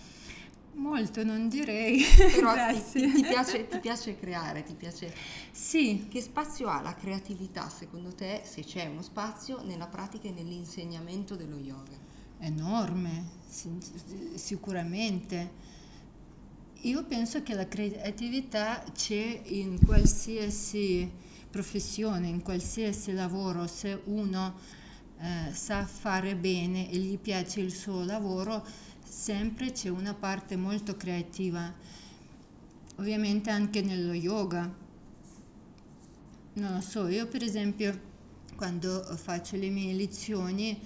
Molto, non direi. però ti, ti- piace, ti piace creare, ti piace... Sì, Che spazio ha la creatività secondo te, se c'è uno spazio, nella pratica e nell'insegnamento dello yoga? enorme, sicuramente. Io penso che la creatività c'è in qualsiasi professione, in qualsiasi lavoro. Se uno eh, sa fare bene e gli piace il suo lavoro, sempre c'è una parte molto creativa. Ovviamente anche nello yoga. Non lo so, io per esempio quando faccio le mie lezioni,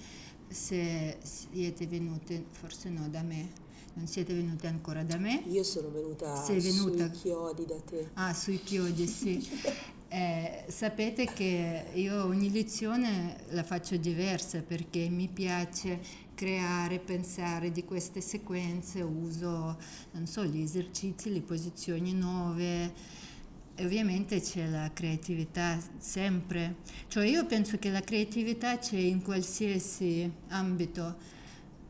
se siete venute, forse no da me, non siete venute ancora da me, Io sono venuta, Sei venuta. sui chiodi da te. Ah, sui chiodi, sì. Eh, sapete che io ogni lezione la faccio diversa perché mi piace creare, pensare di queste sequenze, uso, so, gli esercizi, le posizioni nuove e ovviamente c'è la creatività sempre. Cioè io penso che la creatività c'è in qualsiasi ambito.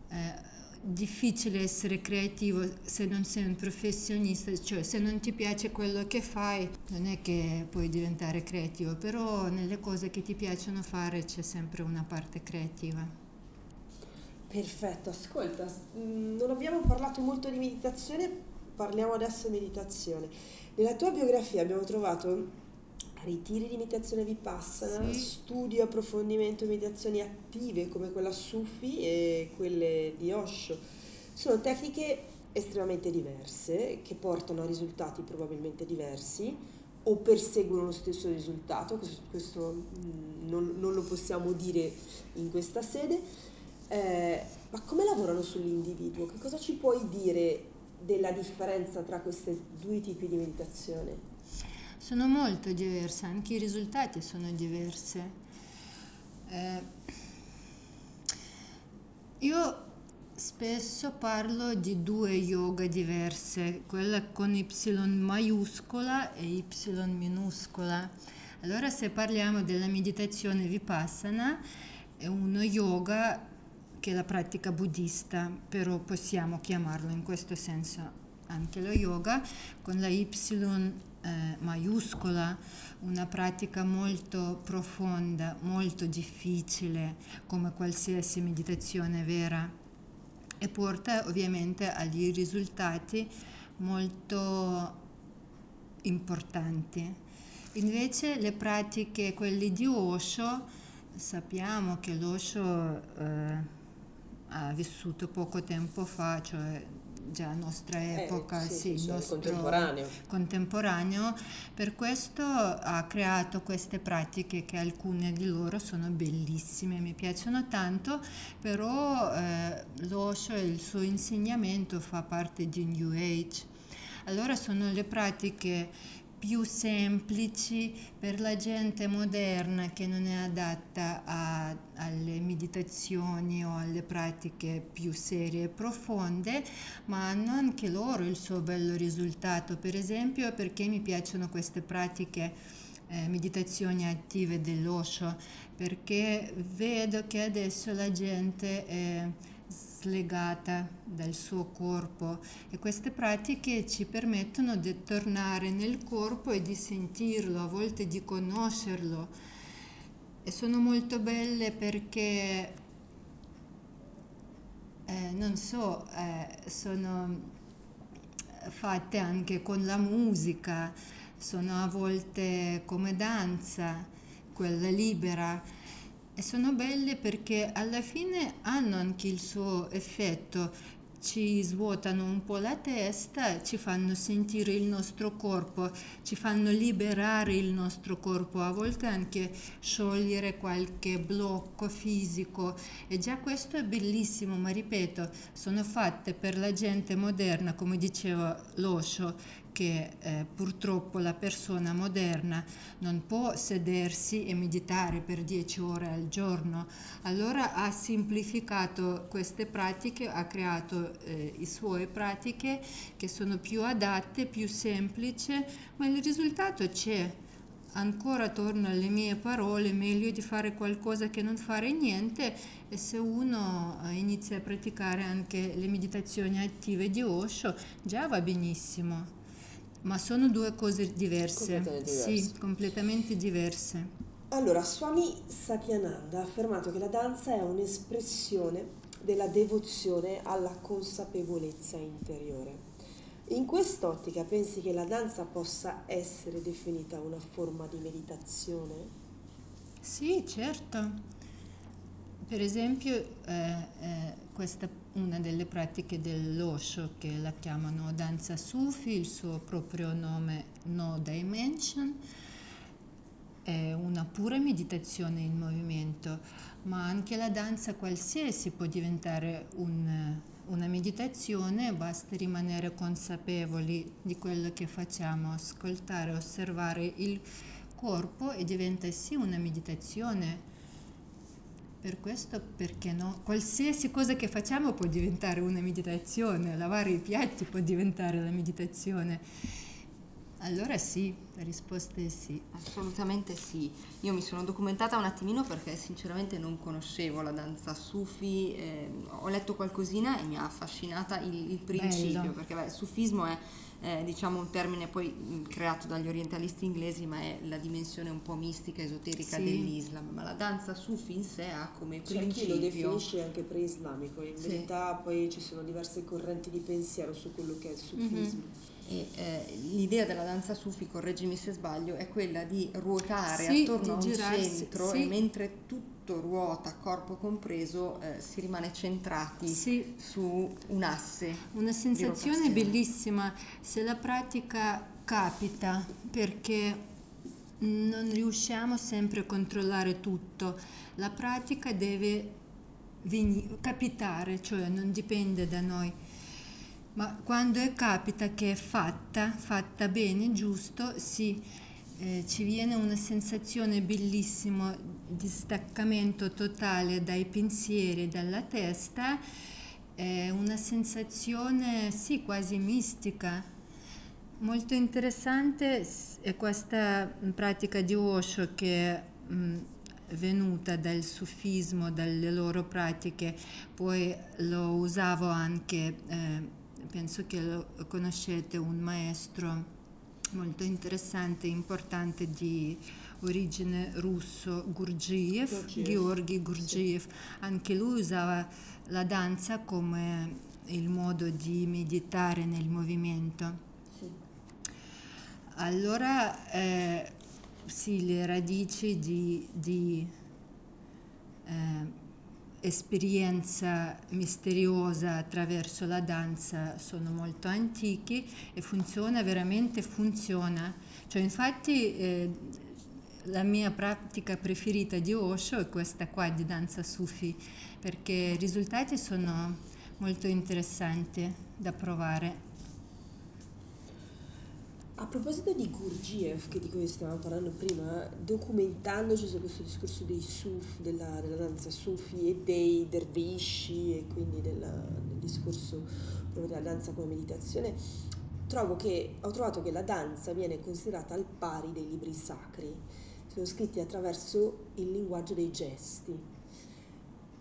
Eh, difficile essere creativo se non sei un professionista, cioè se non ti piace quello che fai non è che puoi diventare creativo, però nelle cose che ti piacciono fare c'è sempre una parte creativa. Perfetto, ascolta, mh, non abbiamo parlato molto di meditazione, parliamo adesso di meditazione. Nella tua biografia abbiamo trovato ritiri di meditazione vipassana, Sì. studio e approfondimento di meditazioni attive come quella Sufi e quelle di Osho. Sono tecniche estremamente diverse che portano a risultati probabilmente diversi o perseguono lo stesso risultato, questo, questo, mh, non, non lo possiamo dire in questa sede. Eh, ma come lavorano sull'individuo? Che cosa ci puoi dire della differenza tra questi due tipi di meditazione? Sono molto diverse, anche i risultati sono diversi. Eh, io spesso parlo di due yoga diverse, quella con Y maiuscola e Y minuscola. Allora se parliamo della meditazione vipassana, è uno yoga che è la pratica buddista, però possiamo chiamarlo in questo senso anche lo yoga, con la Y eh, maiuscola, una pratica molto profonda, molto difficile, come qualsiasi meditazione vera, e porta ovviamente agli risultati molto importanti. Invece le pratiche, quelle di Osho, sappiamo che l'Osho eh, ha vissuto poco tempo fa, cioè già nostra epoca, Eh, sì, sì, sì, nostro- contemporaneo. contemporaneo, per questo ha creato queste pratiche che alcune di loro sono bellissime, mi piacciono tanto, però eh, l'Osho e il suo insegnamento fa parte di New Age. Allora sono le pratiche più semplici per la gente moderna che non è adatta a, alle meditazioni o alle pratiche più serie e profonde, ma hanno anche loro il suo bello risultato. Per esempio, perché mi piacciono queste pratiche eh, meditazioni attive dell'Osho? Perché vedo che adesso la gente è slegata dal suo corpo. E queste pratiche ci permettono di tornare nel corpo e di sentirlo, a volte di conoscerlo. E sono molto belle perché eh, non so, eh, sono fatte anche con la musica, sono a volte come danza, quella libera sono belle perché alla fine hanno anche il suo effetto, ci svuotano un po' la testa, ci fanno sentire il nostro corpo, ci fanno liberare il nostro corpo, a volte anche sciogliere qualche blocco fisico. E già questo è bellissimo, ma ripeto, sono fatte per la gente moderna, come diceva Loscio, che eh, purtroppo la persona moderna non può sedersi e meditare per 10 ore al giorno. Allora ha semplificato queste pratiche, ha creato eh, le sue pratiche che sono più adatte, più semplici, ma il risultato c'è. Ancora torno alle mie parole, meglio di fare qualcosa che non fare niente e se uno eh, inizia a praticare anche le meditazioni attive di Osho già va benissimo. Ma sono due cose diverse. Completamente diverse. Sì, completamente diverse. Allora, Swami Satyananda ha affermato che la danza è un'espressione della devozione alla consapevolezza interiore. In quest'ottica pensi che la danza possa essere definita una forma di meditazione? Sì, certo. Per esempio, eh, eh, questa una delle pratiche dell'Osho che la chiamano danza Sufi, il suo proprio nome No Dimension, è una pura meditazione in movimento, ma anche la danza qualsiasi può diventare un, una meditazione, basta rimanere consapevoli di quello che facciamo, ascoltare, osservare il corpo e diventa sì una meditazione per questo perché no? Qualsiasi cosa che facciamo può diventare una meditazione, lavare i piatti può diventare la meditazione. Allora sì, la risposta è sì. Assolutamente sì. Io mi sono documentata un attimino perché sinceramente non conoscevo la danza sufi, eh, ho letto qualcosina e mi ha affascinata il, il principio, Bello. perché beh, il sufismo è eh, diciamo un termine poi mh, creato dagli orientalisti inglesi, ma è la dimensione un po' mistica, esoterica Sì. dell'Islam. Ma la danza sufi in sé ha come C'è chi principio... lo definisce anche pre-islamico, in Sì. verità poi ci sono diverse correnti di pensiero su quello che è il sufismo. E, eh, l'idea della danza sufi, correggimi se sbaglio, è quella di ruotare Sì, attorno a di un girarsi, centro sì. e mentre tutto ruota, corpo compreso, eh, si rimane centrati Sì, su un asse. una sensazione bellissima se la pratica capita perché non riusciamo sempre a controllare tutto. La pratica deve veni- capitare, cioè non dipende da noi. Ma quando è capita che è fatta, fatta bene, giusto, sì, eh, ci viene una sensazione bellissima di staccamento totale dai pensieri dalla testa, è una sensazione, sì, quasi mistica. Molto interessante è questa mm, pratica di Osho che è mm, venuta dal sufismo, dalle loro pratiche, poi lo usavo anche, eh, penso che lo conoscete, un maestro molto interessante, importante di origine russo, Gurdjieff, Gurdjieff, Georgi Gurdjieff, anche lui usava la danza come il modo di meditare nel movimento. Sì. Allora, eh, sì, le radici di, di, eh, esperienza misteriosa attraverso la danza sono molto antiche e funziona veramente, funziona. Cioè, infatti, eh, la mia pratica preferita di Osho è questa qua di danza Sufi, perché i risultati sono molto interessanti da provare. A proposito di Gurdjieff, che di cui stavamo parlando prima, documentandoci su questo discorso dei Suf, della, della danza Sufi e dei dervisci e quindi della, del discorso proprio della danza come meditazione, che, ho trovato che la danza viene considerata al pari dei libri sacri, sono scritti attraverso il linguaggio dei gesti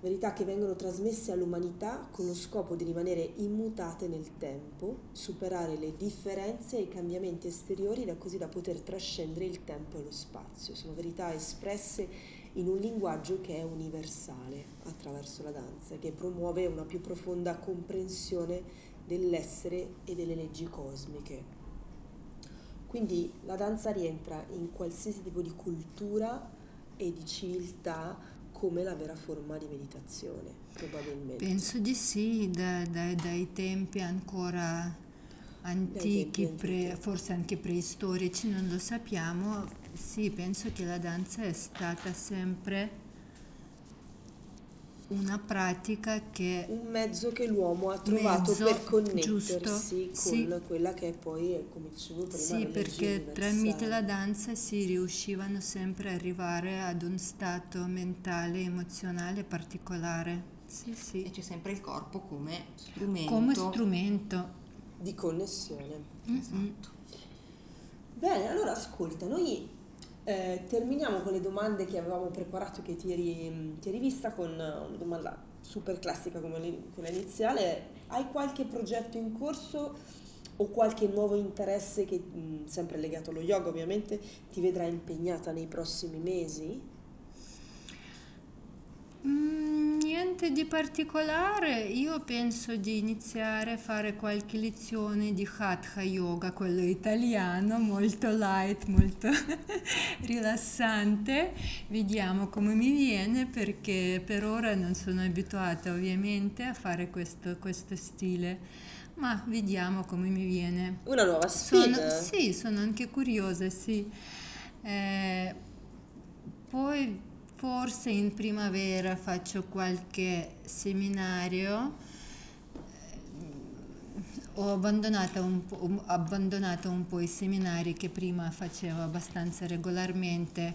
verità che vengono trasmesse all'umanità con lo scopo di rimanere immutate nel tempo, superare le differenze e i cambiamenti esteriori da così da poter trascendere il tempo e lo spazio. Sono verità espresse in un linguaggio che è universale attraverso la danza, che promuove una più profonda comprensione dell'essere e delle leggi cosmiche. Quindi la danza rientra in qualsiasi tipo di cultura e di civiltà come la vera forma di meditazione, probabilmente. Penso di sì, da, da, dai tempi ancora antichi, tempi pre, forse anche preistorici, non lo sappiamo. Sì, penso che la danza è stata sempre una pratica che... Un mezzo che l'uomo ha trovato mezzo, per connettersi giusto, con sì. quella che poi, come dicevo prima, Sì, perché tramite la danza si riuscivano sempre ad arrivare ad un stato mentale, emozionale particolare. Sì, sì. E c'è sempre il corpo come strumento. Come strumento. Di connessione. Mm-hmm. Esatto. Bene, allora ascolta, noi eh, terminiamo con le domande che avevamo preparato, che ti eri, ti eri vista, con una domanda super classica come quella iniziale. Hai qualche progetto in corso o qualche nuovo interesse che, mh, sempre legato allo yoga ovviamente, ti vedrà impegnata nei prossimi mesi? Mm, niente di particolare, io penso di iniziare a fare qualche lezione di Hatha Yoga, quello italiano, molto light, molto rilassante. Vediamo come mi viene perché per ora non sono abituata ovviamente a fare questo, questo stile, ma vediamo come mi viene. Una nuova sfida? Sono, sì, sono anche curiosa, sì. Eh, poi Forse in primavera faccio qualche seminario. Ho abbandonato un, po', abbandonato un po' i seminari che prima facevo abbastanza regolarmente,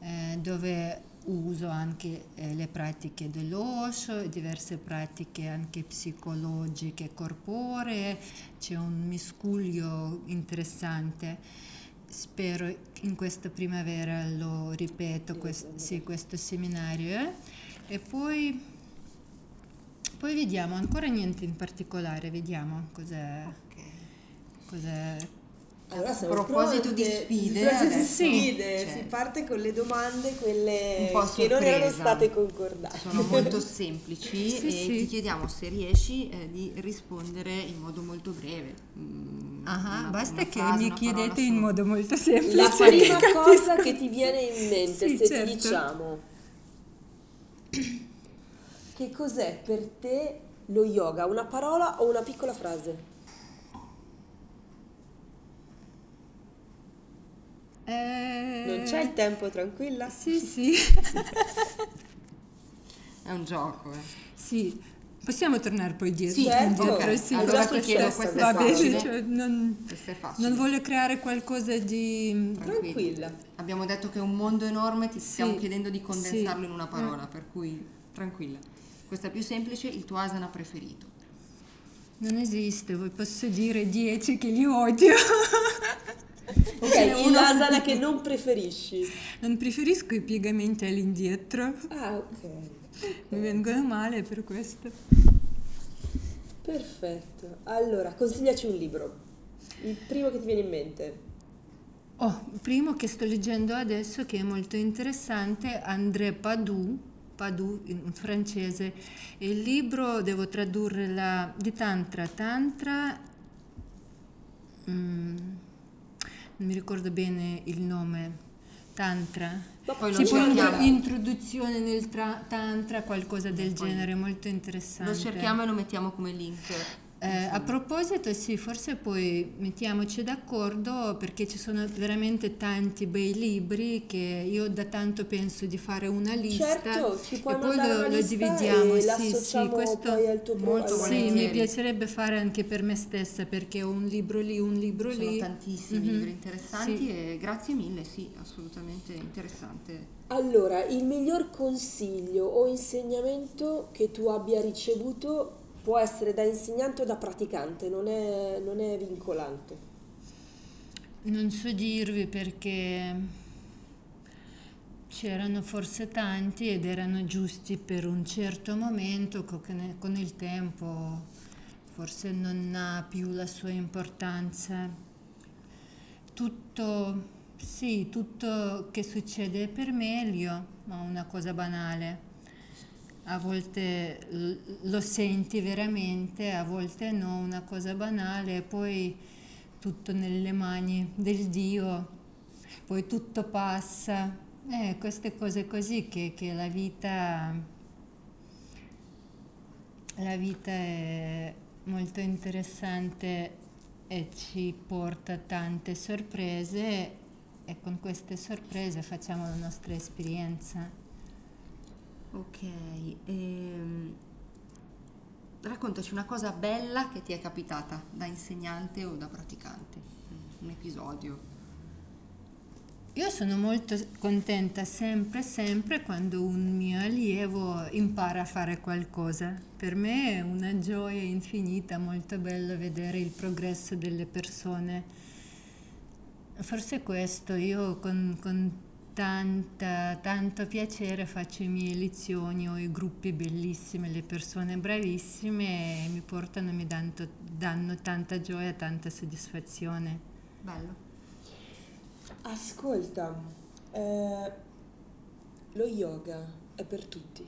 eh, dove uso anche eh, le pratiche dell'Osho, diverse pratiche anche psicologiche corporee, c'è un miscuglio interessante spero in questa primavera lo ripeto, questo, sì, questo seminario. Eh? E poi, poi vediamo, ancora niente in particolare, vediamo cos'è. Okay. cos'è allora, a proposito di sfide, adesso, sfide cioè, si parte con le domande, quelle che non erano state concordate. Sono molto semplici sì, e sì. ti chiediamo se riesci eh, di rispondere in modo molto breve. Mm, una, basta una che frase, mi chiedete in modo molto semplice. La prima cosa che ti viene in mente, sì, se certo. ti diciamo, che cos'è per te lo yoga? Una parola o una piccola frase? Eh... Non c'è il tempo, tranquilla? Sì, sì. È un gioco, eh. Sì. Possiamo tornare poi dietro? Sì, certo. Okay. sì allora ti chiedo questa va bene, cioè, non, non, voglio creare qualcosa di tranquilla. Abbiamo detto che è un mondo enorme, ti sì, stiamo chiedendo di condensarlo sì. in una parola, mm. per cui tranquilla. Questa è più semplice, il tuo asana preferito. Non esiste, voi posso dire 10 che li odio. Ok, il asana che non preferisci? Non preferisco i piegamenti all'indietro. Ah, ok. Mi vengono male per questo. Perfetto. Allora, consigliaci un libro. Il primo che ti viene in mente. Oh, il primo che sto leggendo adesso che è molto interessante, André Padou, Padou in francese. Il libro devo tradurre la, di Tantra. Tantra... Mm, non mi ricordo bene il nome, Tantra. Poi tipo introduzione nel tra- Tantra, qualcosa del poi genere, molto interessante. Lo cerchiamo e lo mettiamo come link. Eh, a proposito, sì, forse poi mettiamoci d'accordo perché ci sono veramente tanti bei libri che io da tanto penso di fare una lista Certo, ci puoi e poi lo, una lo lista dividiamo. e Sì, sì, questo poi al tuo molto sì, mi piacerebbe fare anche per me stessa perché ho un libro lì, un libro Sono lì. tantissimi Mhm. libri interessanti Sì. e grazie mille, sì, assolutamente interessante. Allora, il miglior consiglio o insegnamento che tu abbia ricevuto può essere da insegnante o da praticante, non è, non è vincolante. Non so dirvi perché c'erano forse tanti ed erano giusti per un certo momento, con il tempo forse non ha più la sua importanza. Tutto, sì, tutto che succede per meglio, ma una cosa banale. A volte lo senti veramente, a volte no, una cosa banale, e poi tutto nelle mani del Dio, poi tutto passa. Eh, queste cose così che, che la vita, la vita è molto interessante e ci porta tante sorprese e con queste sorprese facciamo la nostra esperienza. Ok, ehm, raccontaci una cosa bella che ti è capitata da insegnante o da praticante, un episodio. Io sono molto contenta sempre, sempre quando un mio allievo impara a fare qualcosa. Per me è una gioia infinita, molto bello vedere il progresso delle persone. Forse questo, io con, con tanta, tanto piacere faccio i miei lezioni, ho i gruppi bellissimi, le persone bravissime mi portano, mi danno, danno tanta gioia, tanta soddisfazione. Bello. Ascolta, eh, lo yoga è per tutti.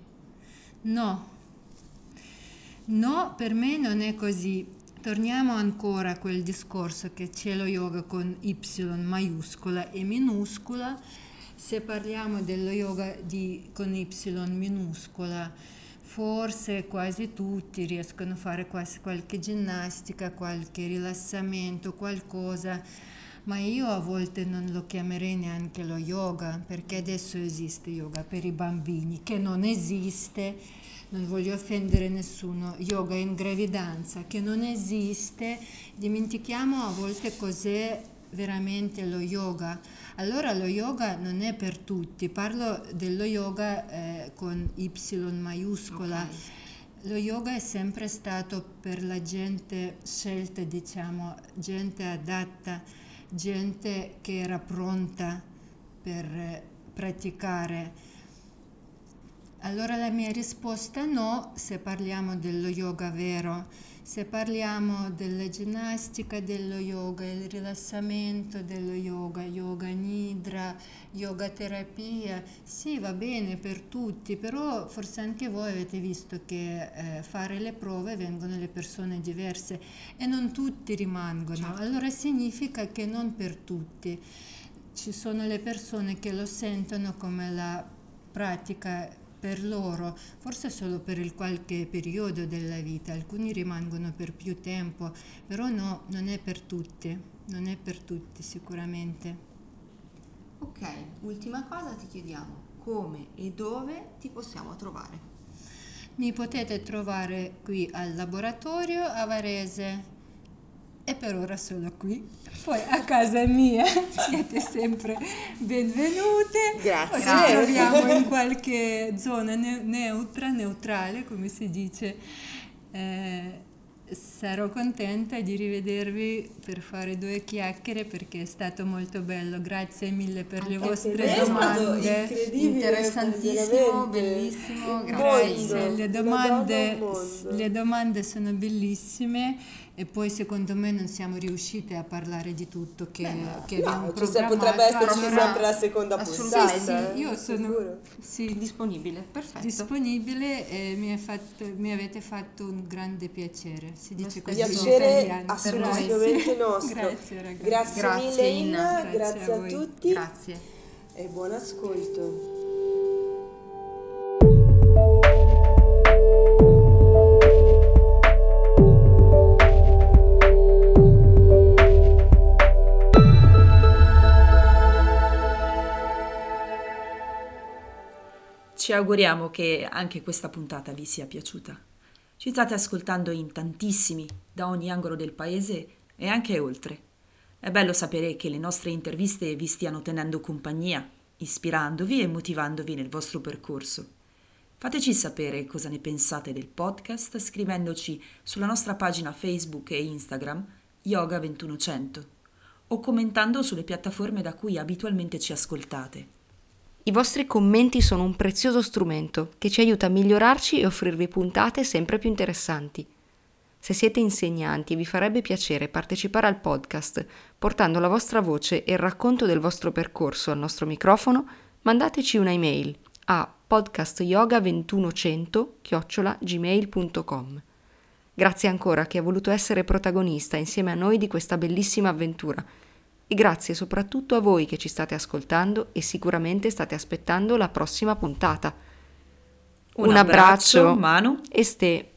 No, no, per me non è così. Torniamo ancora a quel discorso che c'è lo yoga con Y maiuscola e minuscola. Se parliamo dello yoga di, con Y minuscola, forse quasi tutti riescono a fare quasi qualche ginnastica, qualche rilassamento, qualcosa, ma io a volte non lo chiamerei neanche lo yoga, perché adesso esiste yoga per i bambini, che non esiste non voglio offendere nessuno, yoga in gravidanza che non esiste, dimentichiamo a volte cos'è veramente lo yoga. Allora lo yoga non è per tutti, parlo dello yoga eh, con Y maiuscola. Ok. Lo yoga è sempre stato per la gente scelta, diciamo, gente adatta, gente che era pronta per eh, praticare. Allora la mia risposta è no se parliamo dello yoga vero, se parliamo della ginnastica dello yoga, il rilassamento dello yoga, yoga nidra, yoga terapia, sì va bene per tutti, però forse anche voi avete visto che eh, fare le prove vengono le persone diverse e non tutti rimangono, Certo. allora significa che non per tutti. Ci sono le persone che lo sentono come la pratica per loro, forse solo per il qualche periodo della vita, alcuni rimangono per più tempo, però no, non è per tutti, non è per tutti sicuramente. Ok, ultima cosa ti chiediamo come e dove ti possiamo trovare. Mi potete trovare qui al laboratorio a Varese e per ora solo qui. Poi a casa mia siete sempre benvenute. Grazie. Ci troviamo in qualche zona ne- neutra, neutrale, come si dice. Eh, sarò contenta di rivedervi per fare due chiacchiere perché è stato molto bello. Grazie mille per le Anche vostre è stato domande. incredibile, Interessantissimo, bellissimo, grazie. le domande, le domande sono bellissime e poi secondo me non siamo riuscite a parlare di tutto che, che abbiamo No, programmato. potrebbe esserci allora- sempre la seconda puntata. sì, io sono sì, Disponibile, perfetto. disponibile e mi, è fatto- mi avete fatto un grande piacere. Si dice così Piacere assolutamente nostro. Grazie ragazzi. Grazie, Grazie, mille Inna. Grazie grazie a a, tutti Grazie. e buon ascolto. Auguriamo che anche questa puntata vi sia piaciuta. Ci state ascoltando in tantissimi, da ogni angolo del paese e anche oltre. È bello sapere che le nostre interviste vi stiano tenendo compagnia, ispirandovi e motivandovi nel vostro percorso. Fateci sapere cosa ne pensate del podcast scrivendoci sulla nostra pagina Facebook e Instagram Yoga 2100 o commentando sulle piattaforme da cui abitualmente ci ascoltate. I vostri commenti sono un prezioso strumento che ci aiuta a migliorarci e offrirvi puntate sempre più interessanti. Se siete insegnanti vi farebbe piacere partecipare al podcast portando la vostra voce e il racconto del vostro percorso al nostro microfono, mandateci una email a podcastyoga2100-gmail.com. Grazie ancora che ha voluto essere protagonista insieme a noi di questa bellissima avventura e grazie soprattutto a voi che ci state ascoltando e sicuramente state aspettando la prossima puntata. Un, Un abbraccio, abbraccio Manu e Ste.